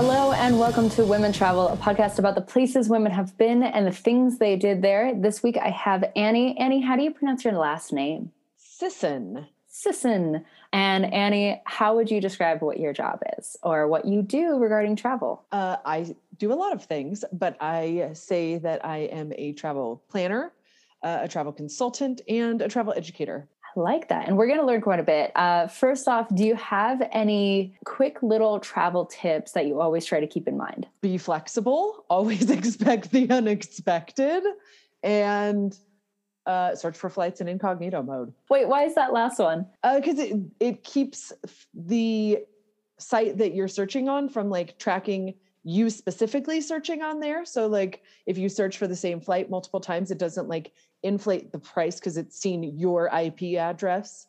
Hello and welcome to Women Travel, a podcast about the places women have been and the things they did there. This week I have Annie. Annie, how do you pronounce your last name? Sisson. Sisson. And Annie, how would you describe what your job is or what you do regarding travel? Uh, I do a lot of things, but I say that I am a travel planner, uh, a travel consultant, and a travel educator. Like that. And we're going to learn quite a bit. Uh, first off, do you have any quick little travel tips that you always try to keep in mind? Be flexible, always expect the unexpected, and uh, search for flights in incognito mode. Wait, why is that last one? Because uh, it it keeps the site that you're searching on from like tracking you specifically searching on there. So like if you search for the same flight multiple times, it doesn't like inflate the price because it's seen your IP address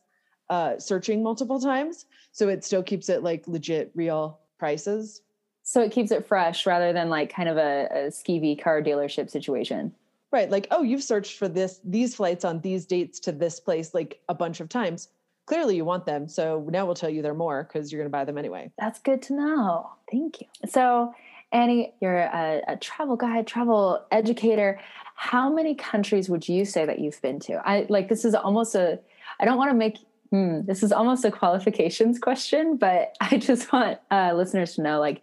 uh, searching multiple times. So it still keeps it like legit real prices. So it keeps it fresh rather than like kind of a, a skeevy car dealership situation. Right. Like, oh, you've searched for this, these flights on these dates to this place like a bunch of times. Clearly you want them. So now we'll tell you they're more because you're going to buy them anyway. That's good to know. Thank you. So, Annie, you're a, a travel guide, travel educator. How many countries would you say that you've been to? I like this is almost a, I don't want to make Hmm, this is almost a qualifications question, but I just want uh, listeners to know, like,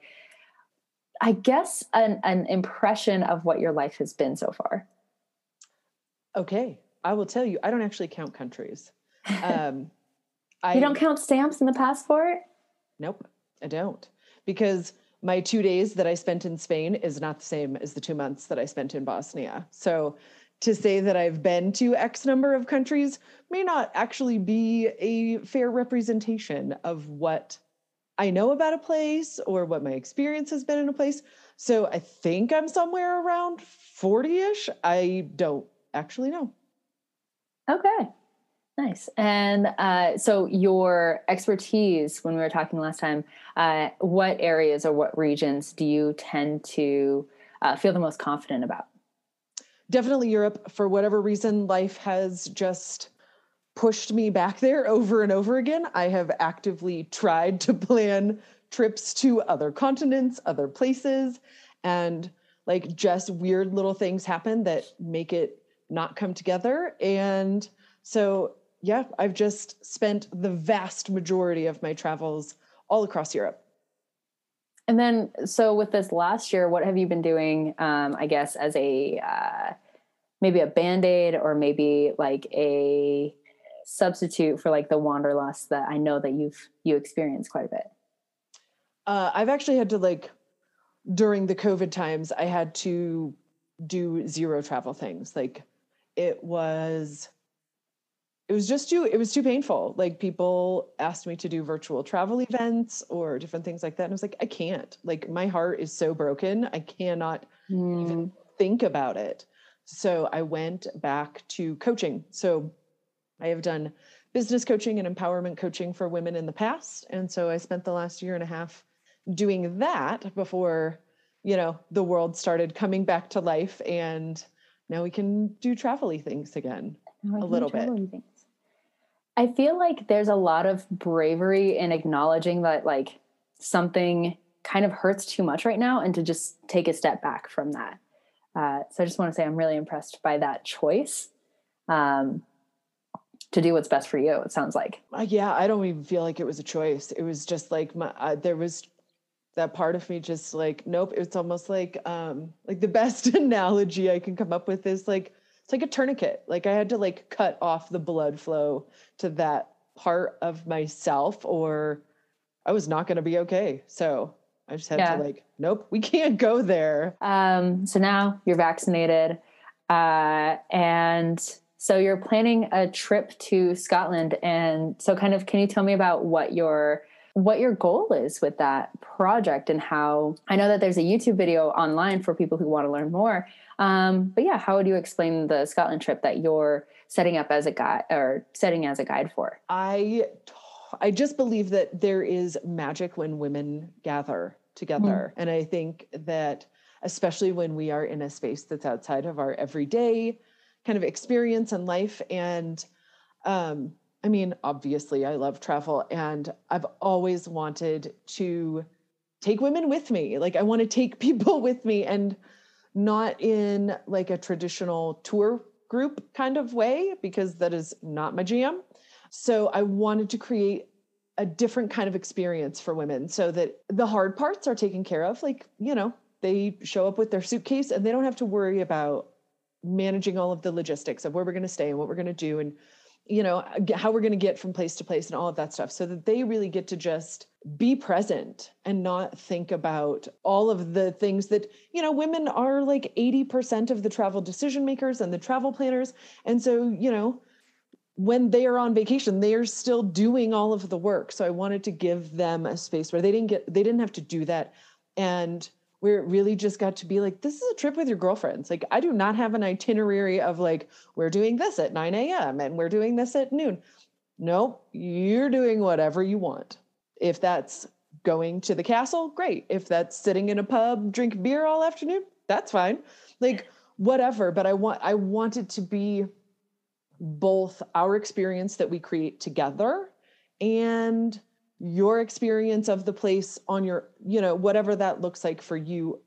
I guess an, an impression of what your life has been so far. Okay, I will tell you. I don't actually count countries. Um, I, you don't count stamps in the passport? Nope, I don't, because my two days that I spent in Spain is not the same as the two months that I spent in Bosnia. So to say that I've been to X number of countries may not actually be a fair representation of what I know about a place or what my experience has been in a place. So I think I'm somewhere around 40 ish. I don't actually know. Okay. Nice. And uh, so, your expertise, when we were talking last time, uh, what areas or what regions do you tend to uh, feel the most confident about? Definitely Europe. For whatever reason, life has just pushed me back there over and over again. I have actively tried to plan trips to other continents, other places, and like just weird little things happen that make it not come together. And so, yeah, I've just spent the vast majority of my travels all across Europe. And then, so with this last year, what have you been doing? Um, I guess as a uh, maybe a band aid or maybe like a substitute for like the wanderlust that I know that you've you experienced quite a bit. Uh, I've actually had to like during the COVID times, I had to do zero travel things. Like it was it was just too it was too painful like people asked me to do virtual travel events or different things like that and i was like i can't like my heart is so broken i cannot mm. even think about it so i went back to coaching so i have done business coaching and empowerment coaching for women in the past and so i spent the last year and a half doing that before you know the world started coming back to life and now we can do travel things again a little bit. Things. I feel like there's a lot of bravery in acknowledging that like something kind of hurts too much right now and to just take a step back from that. Uh, so I just want to say I'm really impressed by that choice um, to do what's best for you. It sounds like. Uh, yeah, I don't even feel like it was a choice. It was just like my, uh, there was that part of me just like nope it's almost like um like the best analogy i can come up with is like it's like a tourniquet. Like i had to like cut off the blood flow to that part of myself or i was not going to be okay. So i just had yeah. to like nope we can't go there. Um so now you're vaccinated uh and so you're planning a trip to scotland and so kind of can you tell me about what your what your goal is with that project and how I know that there's a YouTube video online for people who want to learn more. Um, but yeah, how would you explain the Scotland trip that you're setting up as a guide or setting as a guide for? I I just believe that there is magic when women gather together. Mm-hmm. And I think that especially when we are in a space that's outside of our everyday kind of experience and life and um I mean, obviously, I love travel and I've always wanted to take women with me. Like I want to take people with me and not in like a traditional tour group kind of way because that is not my jam. So I wanted to create a different kind of experience for women so that the hard parts are taken care of. Like, you know, they show up with their suitcase and they don't have to worry about managing all of the logistics of where we're going to stay and what we're going to do and you know uh, how we're going to get from place to place and all of that stuff so that they really get to just be present and not think about all of the things that you know women are like 80% of the travel decision makers and the travel planners and so you know when they are on vacation they are still doing all of the work so i wanted to give them a space where they didn't get they didn't have to do that and where it really just got to be like, this is a trip with your girlfriends. Like, I do not have an itinerary of like, we're doing this at 9 a.m. and we're doing this at noon. Nope, you're doing whatever you want. If that's going to the castle, great. If that's sitting in a pub, drink beer all afternoon, that's fine. Like, whatever. But I want, I want it to be both our experience that we create together and your experience of the place on your you know whatever that looks like for you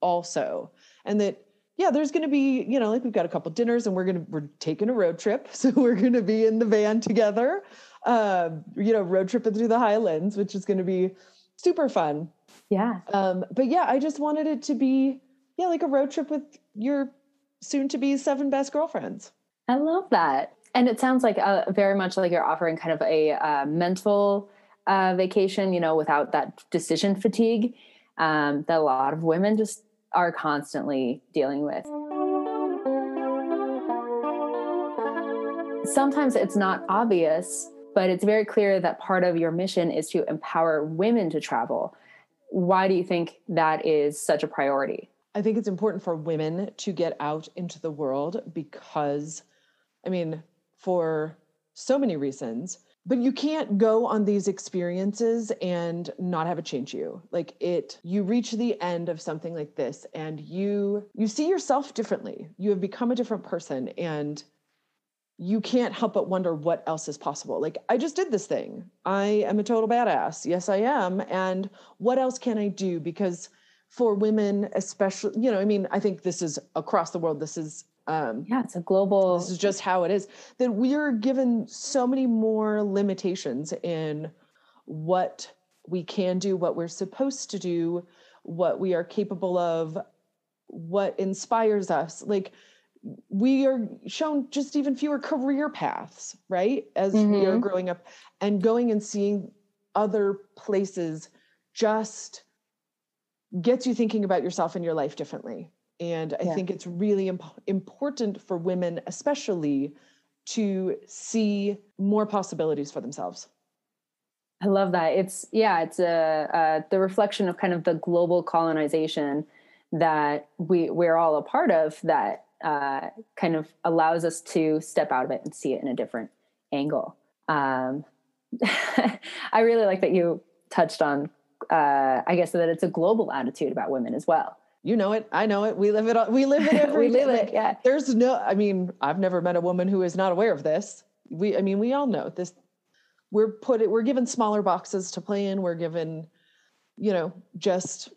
also. And that yeah there's going to be you know like we've got a couple dinners and we're going to we're taking a road trip. So we're going to be in the van together uh, you know road tripping through the highlands which is going to be super fun. Yeah. Um but yeah i just wanted it to be yeah like a road trip with your soon to be seven best girlfriends. I love that. And it sounds like uh, very much like you're offering kind of a uh, mental uh, vacation, you know, without that decision fatigue um, that a lot of women just are constantly dealing with. Sometimes it's not obvious, but it's very clear that part of your mission is to empower women to travel. Why do you think that is such a priority? I think it's important for women to get out into the world because, I mean, for so many reasons, but you can't go on these experiences and not have it change you. Like it you reach the end of something like this and you you see yourself differently. You have become a different person and you can't help but wonder what else is possible. Like i just did this thing. I am a total badass. Yes i am. And what else can i do? Because for women especially you know i mean i think this is across the world this is um, yeah it's a global this is just how it is that we are given so many more limitations in what we can do what we're supposed to do what we are capable of what inspires us like we are shown just even fewer career paths right as mm-hmm. we are mm-hmm. growing up and going and seeing other places just gets you thinking about yourself and your life differently and I yeah. think it's really imp- important for women, especially, to see more possibilities for themselves. I love that. It's yeah, it's a, uh, the reflection of kind of the global colonization that we we're all a part of. That uh, kind of allows us to step out of it and see it in a different angle. Um, I really like that you touched on. Uh, I guess that it's a global attitude about women as well you know it. I know it. We live it. We live it every we live it. Yeah. There's no. I mean, I've never met a woman who is not aware of this. We. I mean, we all know this. We're put it. We're given smaller boxes to play in. We're given, you know, just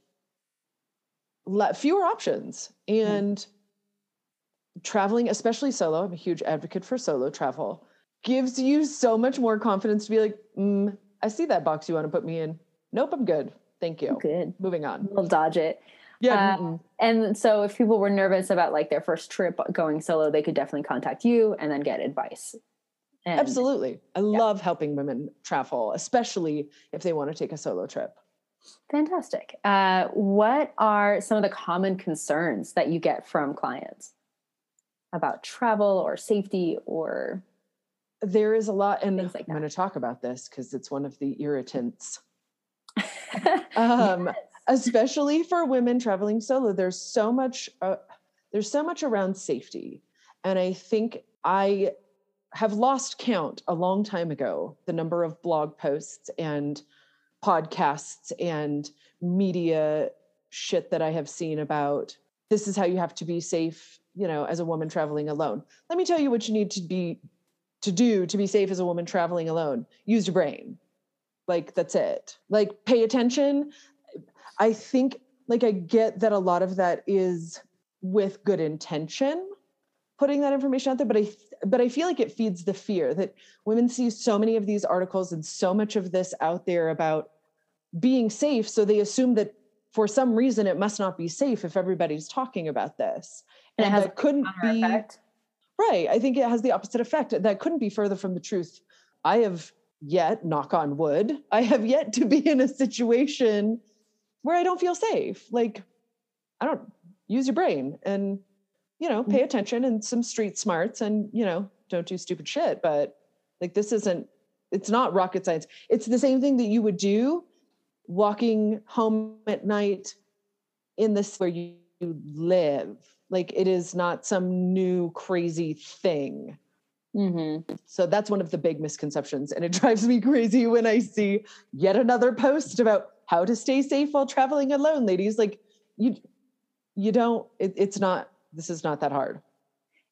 let, fewer options and mm. traveling, especially solo. I'm a huge advocate for solo travel. Gives you so much more confidence to be like, mm, I see that box you want to put me in. Nope, I'm good. Thank you. good. Moving on. We'll dodge it. Yeah. Uh, and so if people were nervous about like their first trip going solo, they could definitely contact you and then get advice. And, Absolutely. I yeah. love helping women travel, especially if they want to take a solo trip. Fantastic. Uh, what are some of the common concerns that you get from clients about travel or safety or? There is a lot, and like I'm going to talk about this because it's one of the irritants. um, yes especially for women traveling solo there's so much uh, there's so much around safety. And i think i have lost count a long time ago the number of blog posts and podcasts and media shit that i have seen about this is how you have to be safe you know as a woman traveling alone. Let me tell you what you need to be to do to be safe as a woman traveling alone. Use your brain. Like that's it. Like pay attention I think like I get that a lot of that is with good intention putting that information out there but I but I feel like it feeds the fear that women see so many of these articles and so much of this out there about being safe so they assume that for some reason it must not be safe if everybody's talking about this. And, it has that couldn't be effect. right. I think it has the opposite effect. That couldn't be further from the truth. I have yet knock on wood i have yet to be in a situation where i don't feel safe. Like i don't use your brain and you know pay attention and some street smarts and you know don't do stupid shit but like this isn't it's not rocket science. It's the same thing that you would do walking home at night in this where you, you live. Like it is not some new crazy thing. Mm-hmm. so that's one of the big misconceptions and it drives me crazy when i see yet another post about how to stay safe while traveling alone ladies like you you don't it, it's not this is not that hard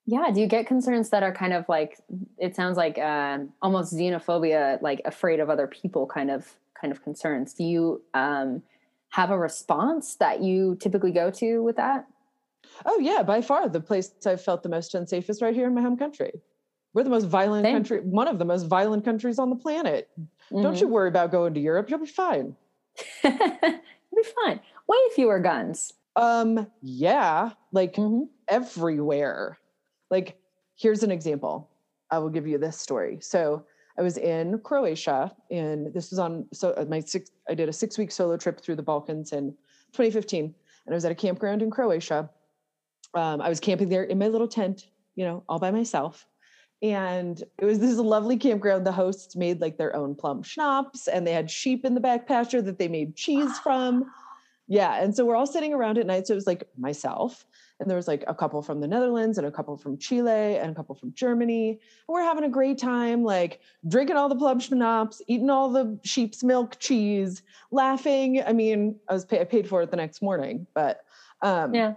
Yeah. Do you get concerns that are kind of like it sounds like um, almost xenophobia, like afraid of other people, kind of kind of concerns? Do you um, have a response that you typically go to with that? oh yeah by far the place i've felt the most unsafe is right here in my home country we're the most violent Same. country one of the most violent countries on the planet don't Mm-hmm. you worry about going to europe you'll be fine It'll be fine. Way fewer guns. um yeah like Mm-hmm. everywhere. Like, here's an example. I will give you this story. So, I was in Croatia, and this was on so uh, my six. I did a six week solo trip through the Balkans in 2015, and I was at a campground in Croatia. Um, I was camping there in my little tent, you know, all by myself. And it was this lovely campground. The hosts made like their own plum schnapps, and they had sheep in the back pasture that they made cheese from. Yeah. And so we're all sitting around at night. So it was like myself, and there was like a couple from the Netherlands and a couple from Chile and a couple from Germany. And we're having a great time, like drinking all the plum schnapps, eating all the sheep's milk cheese, laughing. I mean, I was pay- I paid for it the next morning, but um, Yeah.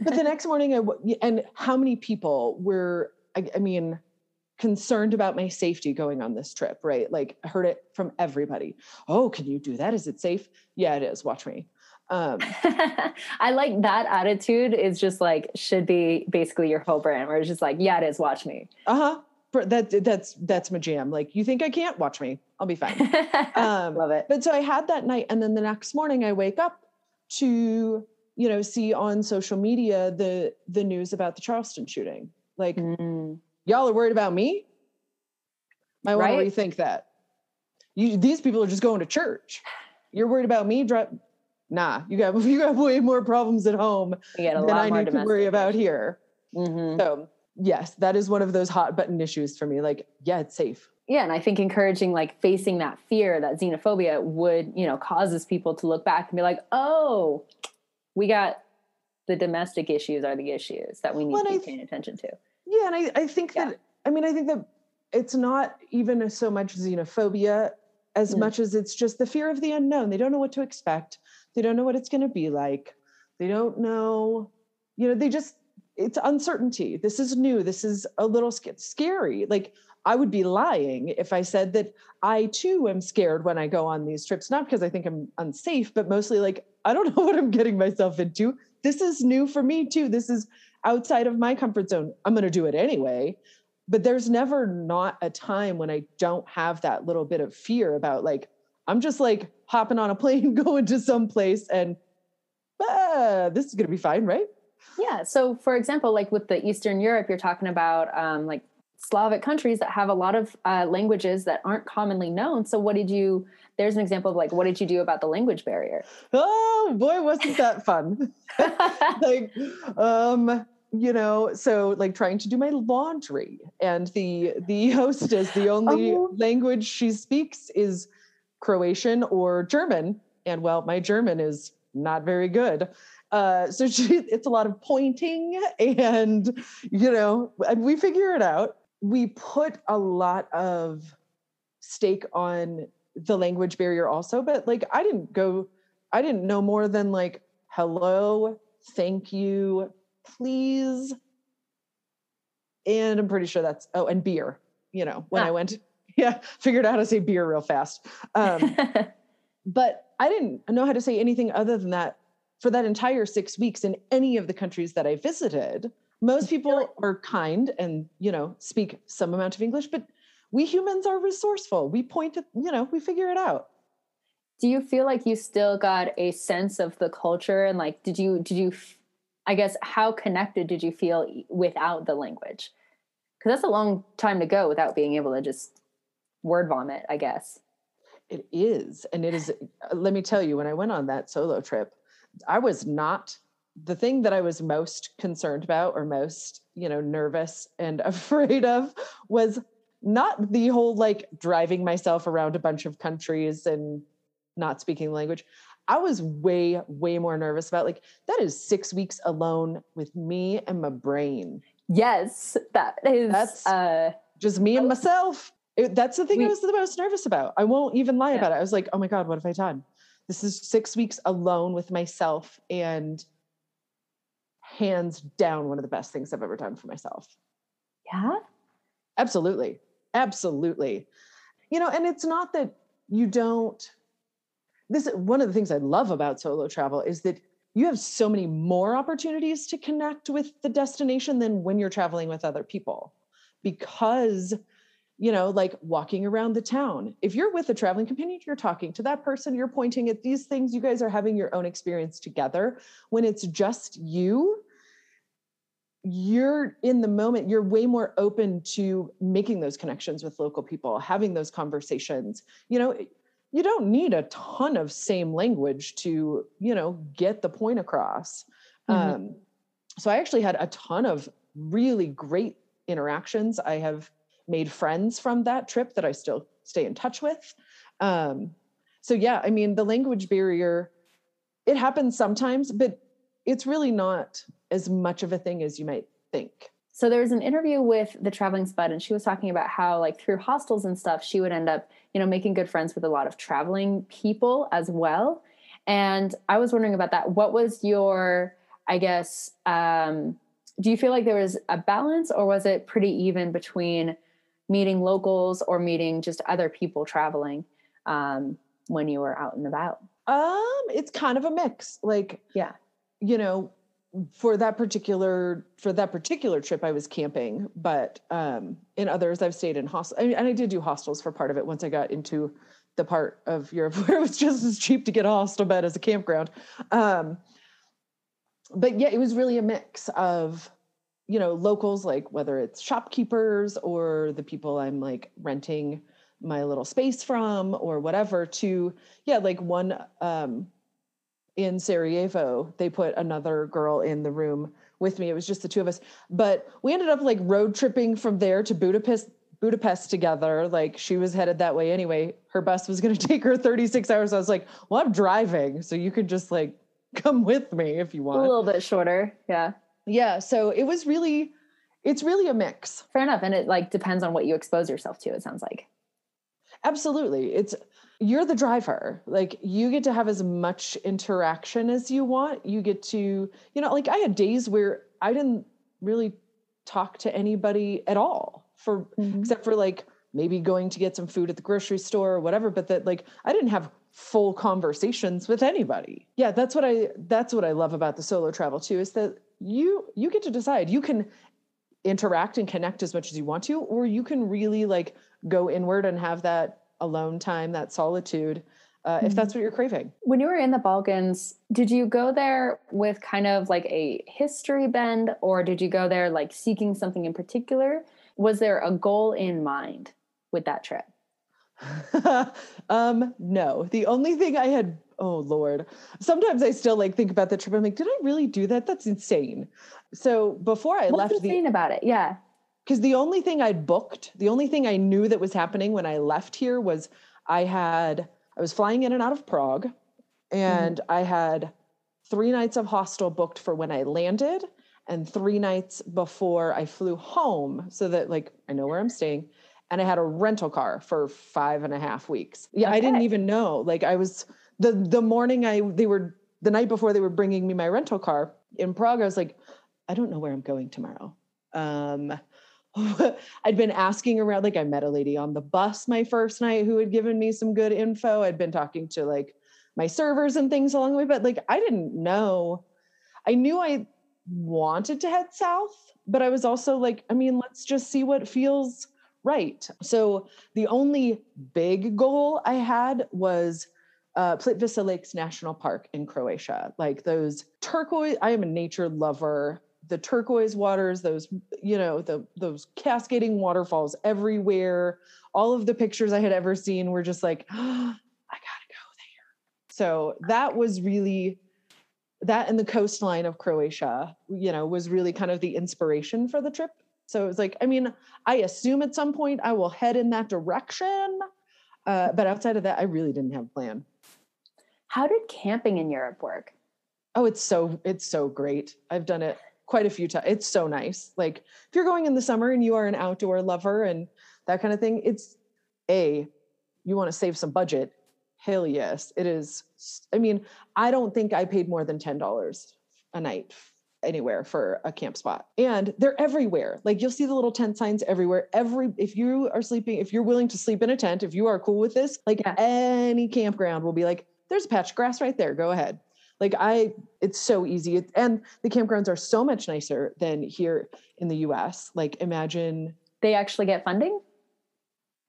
but the next morning, I w- and how many people were? I, I mean, concerned about my safety going on this trip, right? Like I heard it from everybody. Oh, can you do that? Is it safe? Yeah, it is. Watch me. Um, I like that attitude is just like should be basically your whole brand where it's just like, yeah, it is, watch me. uh huh. That that's that's my jam. Like you think I can't watch me? I'll be fine. Um, Love it. But so I had that night, and then the next morning I wake up to you know see on social media the the news about the Charleston shooting. Like Mm. y'all are worried about me. Might want Right. to rethink that. You these people are just going to church. You're worried about me? Dri- Nah, you got you got way more problems at home You get a than I need to worry about here. hmm So yes, that is one of those hot button issues for me. Like, yeah, it's safe. Yeah, and I think encouraging like facing that fear, that xenophobia would, you know, causes people to look back and be like, "Oh, we got the domestic issues are the issues that we need Well, to be I paying attention to." Yeah, and I, I think Yeah. that I mean I think that it's not even so much xenophobia as Mm. much as it's just the fear of the unknown. They don't know what to expect. They don't know what it's going to be like. They don't know, you know, they just it's uncertainty. This is new. This is a little sc- scary. Like I would be lying if I said that I too am scared when I go on these trips, not because I think I'm unsafe, but mostly like I don't know what I'm getting myself into. This is new for me too. This is outside of my comfort zone. I'm going to do it anyway. But there's never not a time when I don't have that little bit of fear about like, I'm just like hopping on a plane, going to some place, and ah, this is going to be fine, right? Yeah. So, for example, like with the Eastern Europe, you're talking about um, like Slavic countries that have a lot of uh, languages that aren't commonly known. So, what did you? There's an example of like, what did you do about the language barrier? Oh boy, wasn't that fun? like, um, you know, so like trying to do my laundry, and the the hostess, the only Oh. language she speaks is Croatian or German, and well, my German is not very good. Uh, so she, it's a lot of pointing, and you know, and we figure it out. We put a lot of stake on the language barrier also, but like I didn't go, I didn't know more than like hello, thank you, please. And I'm pretty sure that's oh, and beer, you know, when Ah. I went, yeah, figured out how to say beer real fast. Um, but I didn't know how to say anything other than that for that entire six weeks in any of the countries that I visited. Most people are kind and, you know, speak some amount of English, but we humans are resourceful. We point at, you know, we figure it out. Do you feel like you still got a sense of the culture and like did you did you I guess how connected did you feel without the language? Cuz that's a long time to go without being able to just word vomit, I guess. It is. And it is uh, let me tell you when I went on that solo trip, I was not the thing that I was most concerned about or most, you know, nervous and afraid of was not the whole like driving myself around a bunch of countries and not speaking language. I was way, way more nervous about like that is six weeks alone with me and my brain. Yes, that is that's uh, just me and myself. It, that's the thing we, I was the most nervous about. I won't even lie yeah. about it. I was like, oh my God, what have I done? This is six weeks alone with myself and hands down one of the best things I've ever done for myself. Yeah. Absolutely. Absolutely. You know, and it's not that you don't this one of the things I love about solo travel is that you have so many more opportunities to connect with the destination than when you're traveling with other people because you know like walking around the town if you're with a traveling companion you're talking to that person you're pointing at these things you guys are having your own experience together when it's just you you're in the moment you're way more open to making those connections with local people having those conversations. You know you don't need a ton of same language to you know get the point across. Mm-hmm. um, so i actually had a ton of really great interactions. I have made friends from that trip that i still stay in touch with. Um, so yeah i mean the language barrier it happens sometimes but it's really not as much of a thing as you might think. So there was an interview with the traveling spud and she was talking about how like through hostels and stuff she would end up you know making good friends with a lot of traveling people as well. And i was wondering about that. What was your i guess um, do you feel like there was a balance or was it pretty even between meeting locals or meeting just other people traveling um, when you were out and about? Um it's kind of a mix. Like yeah you know for that particular for that particular trip i was camping but um in others i've stayed in hostels I mean, and i did do hostels for part of it once i got into the part of europe where it was just as cheap to get a hostel bed as a campground. Um but yeah it was really a mix of you know locals like whether it's shopkeepers or the people i'm like renting my little space from or whatever to yeah like one um in Sarajevo, they put another girl in the room with me. It was just the two of us. But we ended up like road tripping from there to Budapest Budapest together. Like she was headed that way anyway. Her bus was going to take her 36 hours. I was like, "Well, I'm driving, so you could just like come with me if you want." A little bit shorter. Yeah. Yeah, so it was really it's really a mix. Fair enough, and it like depends on what you expose yourself to, it sounds like. Absolutely. It's you're the driver. Like you get to have as much interaction as you want. You get to, you know, like I had days where I didn't really talk to anybody at all for mm-hmm. except for like maybe going to get some food at the grocery store or whatever, but that like I didn't have full conversations with anybody. Yeah, that's what I that's what I love about the solo travel too is that you you get to decide. You can interact and connect as much as you want to or you can really like go inward and have that alone time, that solitude, uh, mm-hmm. if that's what you're craving. When you were in the Balkans, did you go there with kind of like a history bend, or did you go there like seeking something in particular? Was there a goal in mind with that trip? um, no. The only thing I had, oh Lord, sometimes I still like think about the trip. I'm like, did I really do that? That's insane. So before I What's left, insane the, about it? Yeah because the only thing I'd booked, the only thing I knew that was happening when I left here was I had I was flying in and out of Prague, and mm-hmm. I had three nights of hostel booked for when I landed, and three nights before I flew home, so that like I know where I'm staying. And I had a rental car for five and a half weeks. Yeah, okay. I didn't even know. Like I was the the morning I they were the night before they were bringing me my rental car in Prague. I was like, I don't know where I'm going tomorrow. Um, I'd been asking around, like I met a lady on the bus my first night who had given me some good info. I'd been talking to like my servers and things along the way. But like, I didn't know. I knew I wanted to head south, but I was also like, I mean, let's just see what feels right. So the only big goal I had was uh, Plitvice Lakes National Park in Croatia. Like those turquoise, I am a nature lover. The turquoise waters, those, you know, the those cascading waterfalls everywhere. All of the pictures I had ever seen were just like, oh, I gotta go there. So that was really that and the coastline of Croatia, you know, was really kind of the inspiration for the trip. So it was like, I mean, I assume at some point I will head in that direction. Uh, but outside of that, I really didn't have a plan. How did camping in Europe work? Oh, it's so it's so great. I've done it quite a few times. It's so nice. Like if you're going in the summer and you are an outdoor lover and that kind of thing, it's a you want to save some budget. Hell yes, it is. I mean, I don't think I paid more than ten dollars a night anywhere for a camp spot and they're everywhere like you'll see the little tent signs everywhere every if you are sleeping if you're willing to sleep in a tent if you are cool with this like yeah. any campground will be like there's a patch of grass right there. Go ahead. Like I, it's so easy. It, and the campgrounds are so much nicer than here in the US. Like imagine they actually get funding.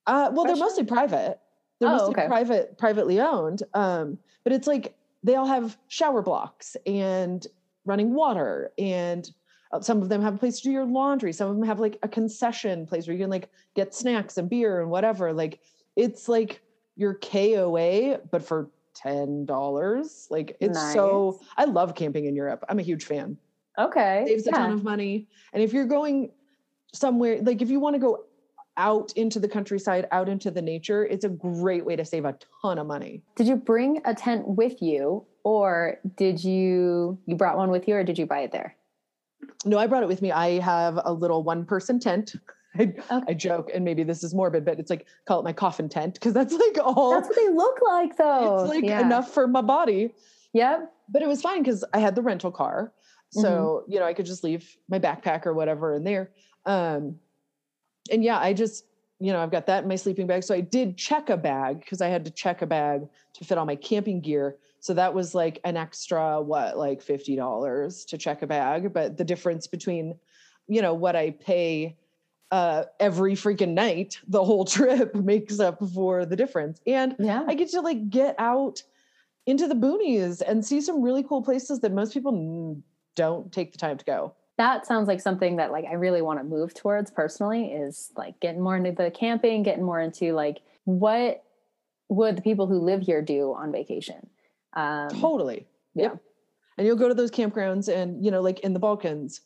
Uh, well, they're mostly private. They're oh, mostly okay. private, privately owned. Um, but it's like they all have shower blocks and running water and uh, some of them have a place to do your laundry some of them have like a concession place where you can like get snacks and beer and whatever like it's like your koa but for ten dollars. Like it's nice. so I love camping in Europe. I'm a huge fan. Okay. Saves yeah. a ton of money. And if you're going somewhere, like if you want to go out into the countryside, out into the nature, it's a great way to save a ton of money. Did you bring a tent with you or did you you brought one with you or did you buy it there? No, I brought it with me. I have a little one person tent I, okay. I joke, and maybe this is morbid, but it's like call it my coffin tent because that's like all. That's what they look like, though. It's like yeah. enough for my body. Yep. But it was fine because I had the rental car, so mm-hmm. you know I could just leave my backpack or whatever in there. Um, and yeah, I just you know I've got that in my sleeping bag. So I did check a bag because I had to check a bag to fit all my camping gear. So that was like an extra what like fifty dollars to check a bag. But the difference between you know what I pay uh, every freaking night the whole trip makes up for the difference. And yeah. I get to like get out into the boonies and see some really cool places that most people don't take the time to go. That sounds like something that like i really want to move towards personally is like getting more into the camping getting more into like what would the people who live here do on vacation? Um, totally. Yeah. Yep. and you'll go to those campgrounds and you know like in the balkans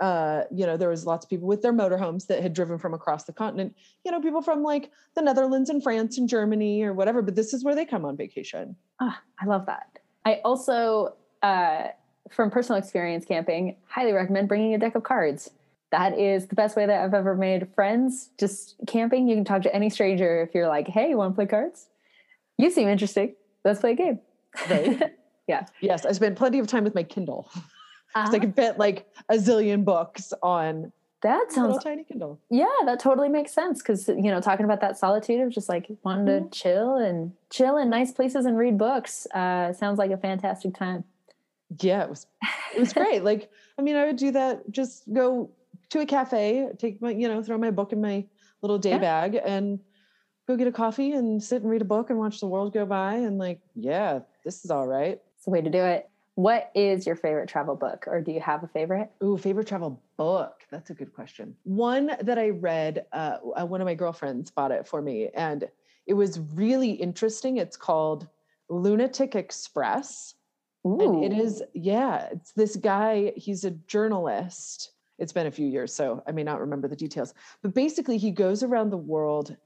uh, you know, there was lots of people with their motorhomes that had driven from across the continent, you know, people from like the Netherlands and France and Germany or whatever, but this is where they come on vacation. Ah, I love that. I also, uh, from personal experience camping, highly recommend bringing a deck of cards. That is the best way that I've ever made friends. Just camping, you can talk to any stranger if you're like, hey, you want to play cards? You seem interesting. Let's play a game. Right. yeah. Yes, I spent plenty of time with my Kindle. uh-huh. I can fit like a zillion books on that sounds tiny Kindle. Yeah, that totally makes sense because you know talking about that solitude of just like wanting mm-hmm. to chill and chill in nice places and read books uh, sounds like a fantastic time. Yeah, it was it was great. like I mean, I would do that. Just go to a cafe, take my you know throw my book in my little day yeah. bag, and go get a coffee and sit and read a book and watch the world go by. And like, yeah, this is all right. It's the way to do it. What is your favorite travel book, or do you have a favorite? Ooh, favorite travel book. That's a good question. One that I read, uh, uh, one of my girlfriends bought it for me, and it was really interesting. It's called Lunatic Express. Ooh. And it is, yeah, it's this guy, he's a journalist. It's been a few years, so I may not remember the details. But basically, he goes around the world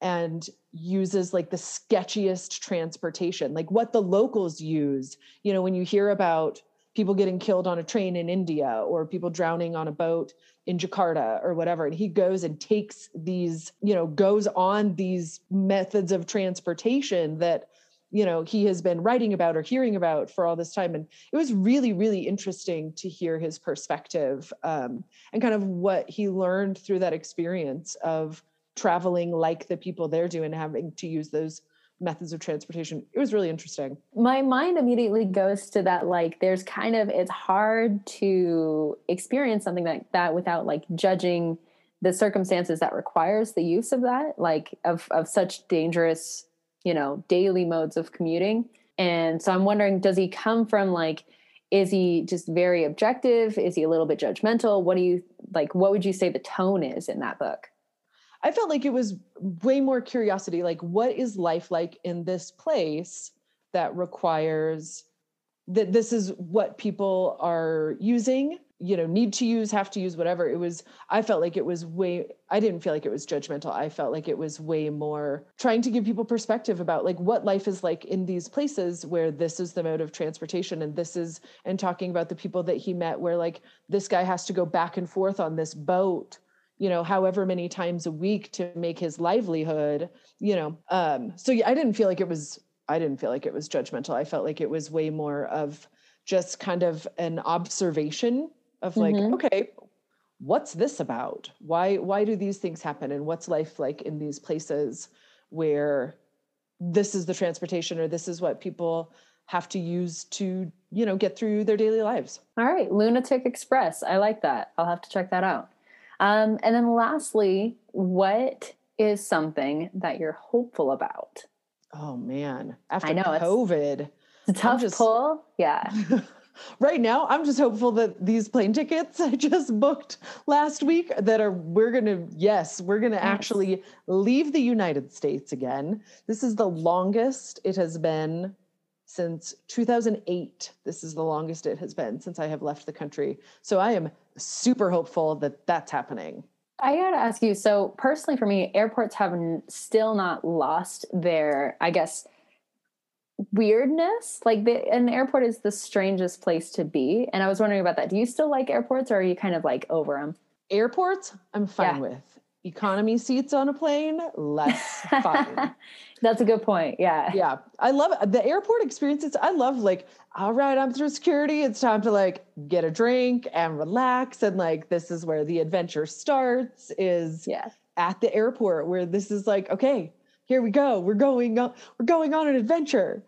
and uses like the sketchiest transportation, like what the locals use. You know, when you hear about people getting killed on a train in India or people drowning on a boat in Jakarta or whatever. And he goes and takes these, you know, goes on these methods of transportation that, you know, he has been writing about or hearing about for all this time. And it was really, really interesting to hear his perspective um, and kind of what he learned through that experience of traveling like the people there do and having to use those methods of transportation. It was really interesting. My mind immediately goes to that like there's kind of it's hard to experience something like that without like judging the circumstances that requires the use of that like of of such dangerous, you know, daily modes of commuting. And so I'm wondering does he come from like is he just very objective? Is he a little bit judgmental? What do you like what would you say the tone is in that book? I felt like it was way more curiosity like what is life like in this place that requires that this is what people are using you know need to use have to use whatever. It was i felt like it was way i didn't feel like it was judgmental. I felt like it was way more trying to give people perspective about like what life is like in these places where this is the mode of transportation and this is and talking about the people that he met where like this guy has to go back and forth on this boat you know however many times a week to make his livelihood you know um so yeah i didn't feel like it was i didn't feel like it was judgmental. I felt like it was way more of just kind of an observation of like mm-hmm. okay what's this about? Why why do these things happen? And what's life like in these places where this is the transportation or this is what people have to use to you know get through their daily lives? All right lunatic express. I like that. I'll have to check that out um, and then lastly, what is something that you're hopeful about? Oh man, after I know, COVID, it's, it's a tough just, pull. Yeah. right now, I'm just hopeful that these plane tickets I just booked last week that are we're gonna yes we're gonna yes. actually leave the United States again. This is the longest it has been since 2008. This is the longest it has been since I have left the country. So I am super hopeful that that's happening. I got to ask you so, personally, for me, airports have still not lost their, I guess, weirdness. Like, the, an airport is the strangest place to be. And I was wondering about that. Do you still like airports or are you kind of like over them? Airports, I'm fine yeah. with economy seats on a plane, less fun. That's a good point. Yeah. Yeah. I love it. the airport experiences. I love like, all right, I'm through security. It's time to like get a drink and relax. And like, this is where the adventure starts is yeah. at the airport where this is like, okay, here we go. We're going on, we're going on an adventure.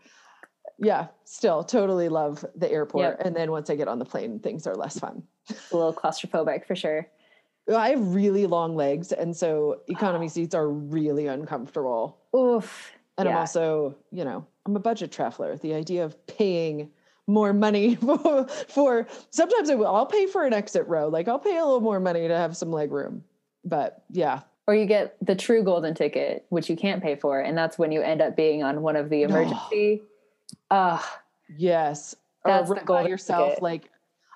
Yeah. Still totally love the airport. Yep. And then once I get on the plane, things are less fun. a little claustrophobic for sure. I have really long legs, and so economy seats are really uncomfortable. Oof. And yeah. I'm also, you know, I'm a budget traveler. The idea of paying more money for, for sometimes I will, I'll pay for an exit row. Like I'll pay a little more money to have some leg room. But yeah. Or you get the true golden ticket, which you can't pay for, and that's when you end up being on one of the emergency. Ah, uh, yes. That's or the golden yourself ticket. like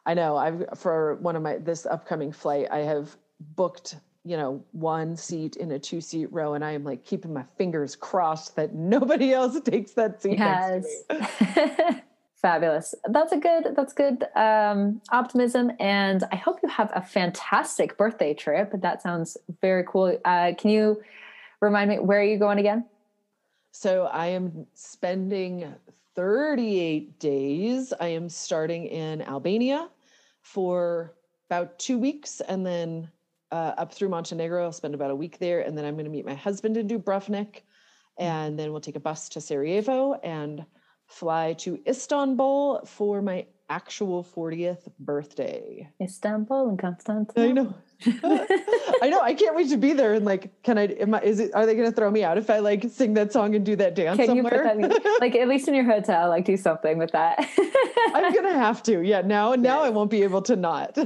I know I've for one of my this upcoming flight, I have booked, you know, one seat in a two seat row, and I am like keeping my fingers crossed that nobody else takes that seat yes. next to me. Fabulous. That's a good. That's good um, optimism, and I hope you have a fantastic birthday trip. That sounds very cool. Uh, can you remind me where are you going again? So I am spending 38 days. I am starting in Albania for about two weeks and then uh, up through Montenegro. I'll spend about a week there. And then I'm going to meet my husband in Dubrovnik. And then we'll take a bus to Sarajevo and fly to Istanbul for my actual 40th birthday. Istanbul and Constantinople. I know. I know. I can't wait to be there. And like, can I? Am I? Is it? Are they going to throw me out if I like sing that song and do that dance can somewhere? You put that like at least in your hotel, like do something with that. I'm gonna have to. Yeah. Now, now I won't be able to not.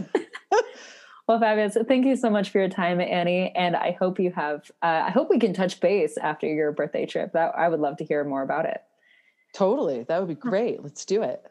well, fabulous. Thank you so much for your time, Annie. And I hope you have. Uh, I hope we can touch base after your birthday trip. That I would love to hear more about it. Totally. That would be great. Let's do it.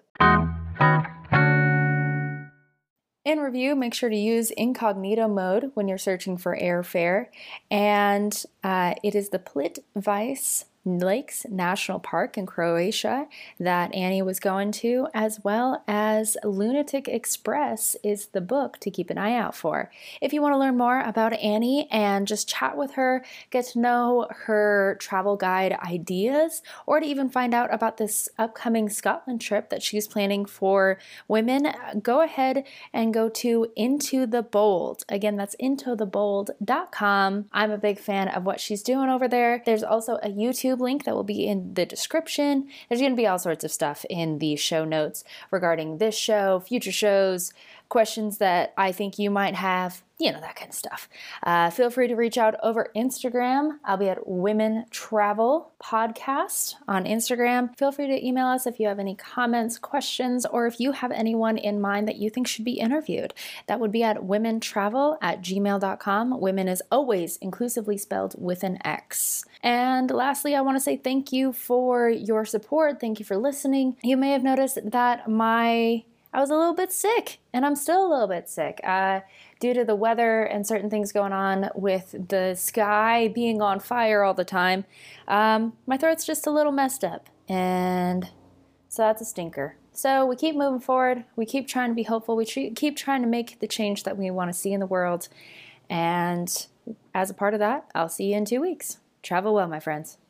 In review, make sure to use incognito mode when you're searching for airfare. And uh, it is the Plitvice Lakes National Park in Croatia that Annie was going to, as well as Lunatic Express is the book to keep an eye out for. If you want to learn more about Annie and just chat with her, get to know her travel guide ideas, or to even find out about this upcoming Scotland trip that she's planning for women, go ahead and go to Into the Bold. Again, that's intothebold.com. I'm a big fan of what she's doing over there. There's also a YouTube YouTube link that will be in the description. There's going to be all sorts of stuff in the show notes regarding this show, future shows, questions that I think you might have, you know, that kind of stuff. Uh, feel free to reach out over Instagram. I'll be at Womxn Travel Podcast on Instagram. Feel free to email us if you have any comments, questions, or if you have anyone in mind that you think should be interviewed. That would be at womxntravel at gmail.com. Women is always inclusively spelled with an X. And lastly, I want to say thank you for your support. Thank you for listening. You may have noticed that my I was a little bit sick, and I'm still a little bit sick uh, due to the weather and certain things going on with the sky being on fire all the time. Um, my throat's just a little messed up, and so that's a stinker. So we keep moving forward. We keep trying to be hopeful. We keep trying to make the change that we want to see in the world. And as a part of that, I'll see you in two weeks. Travel well, my friends.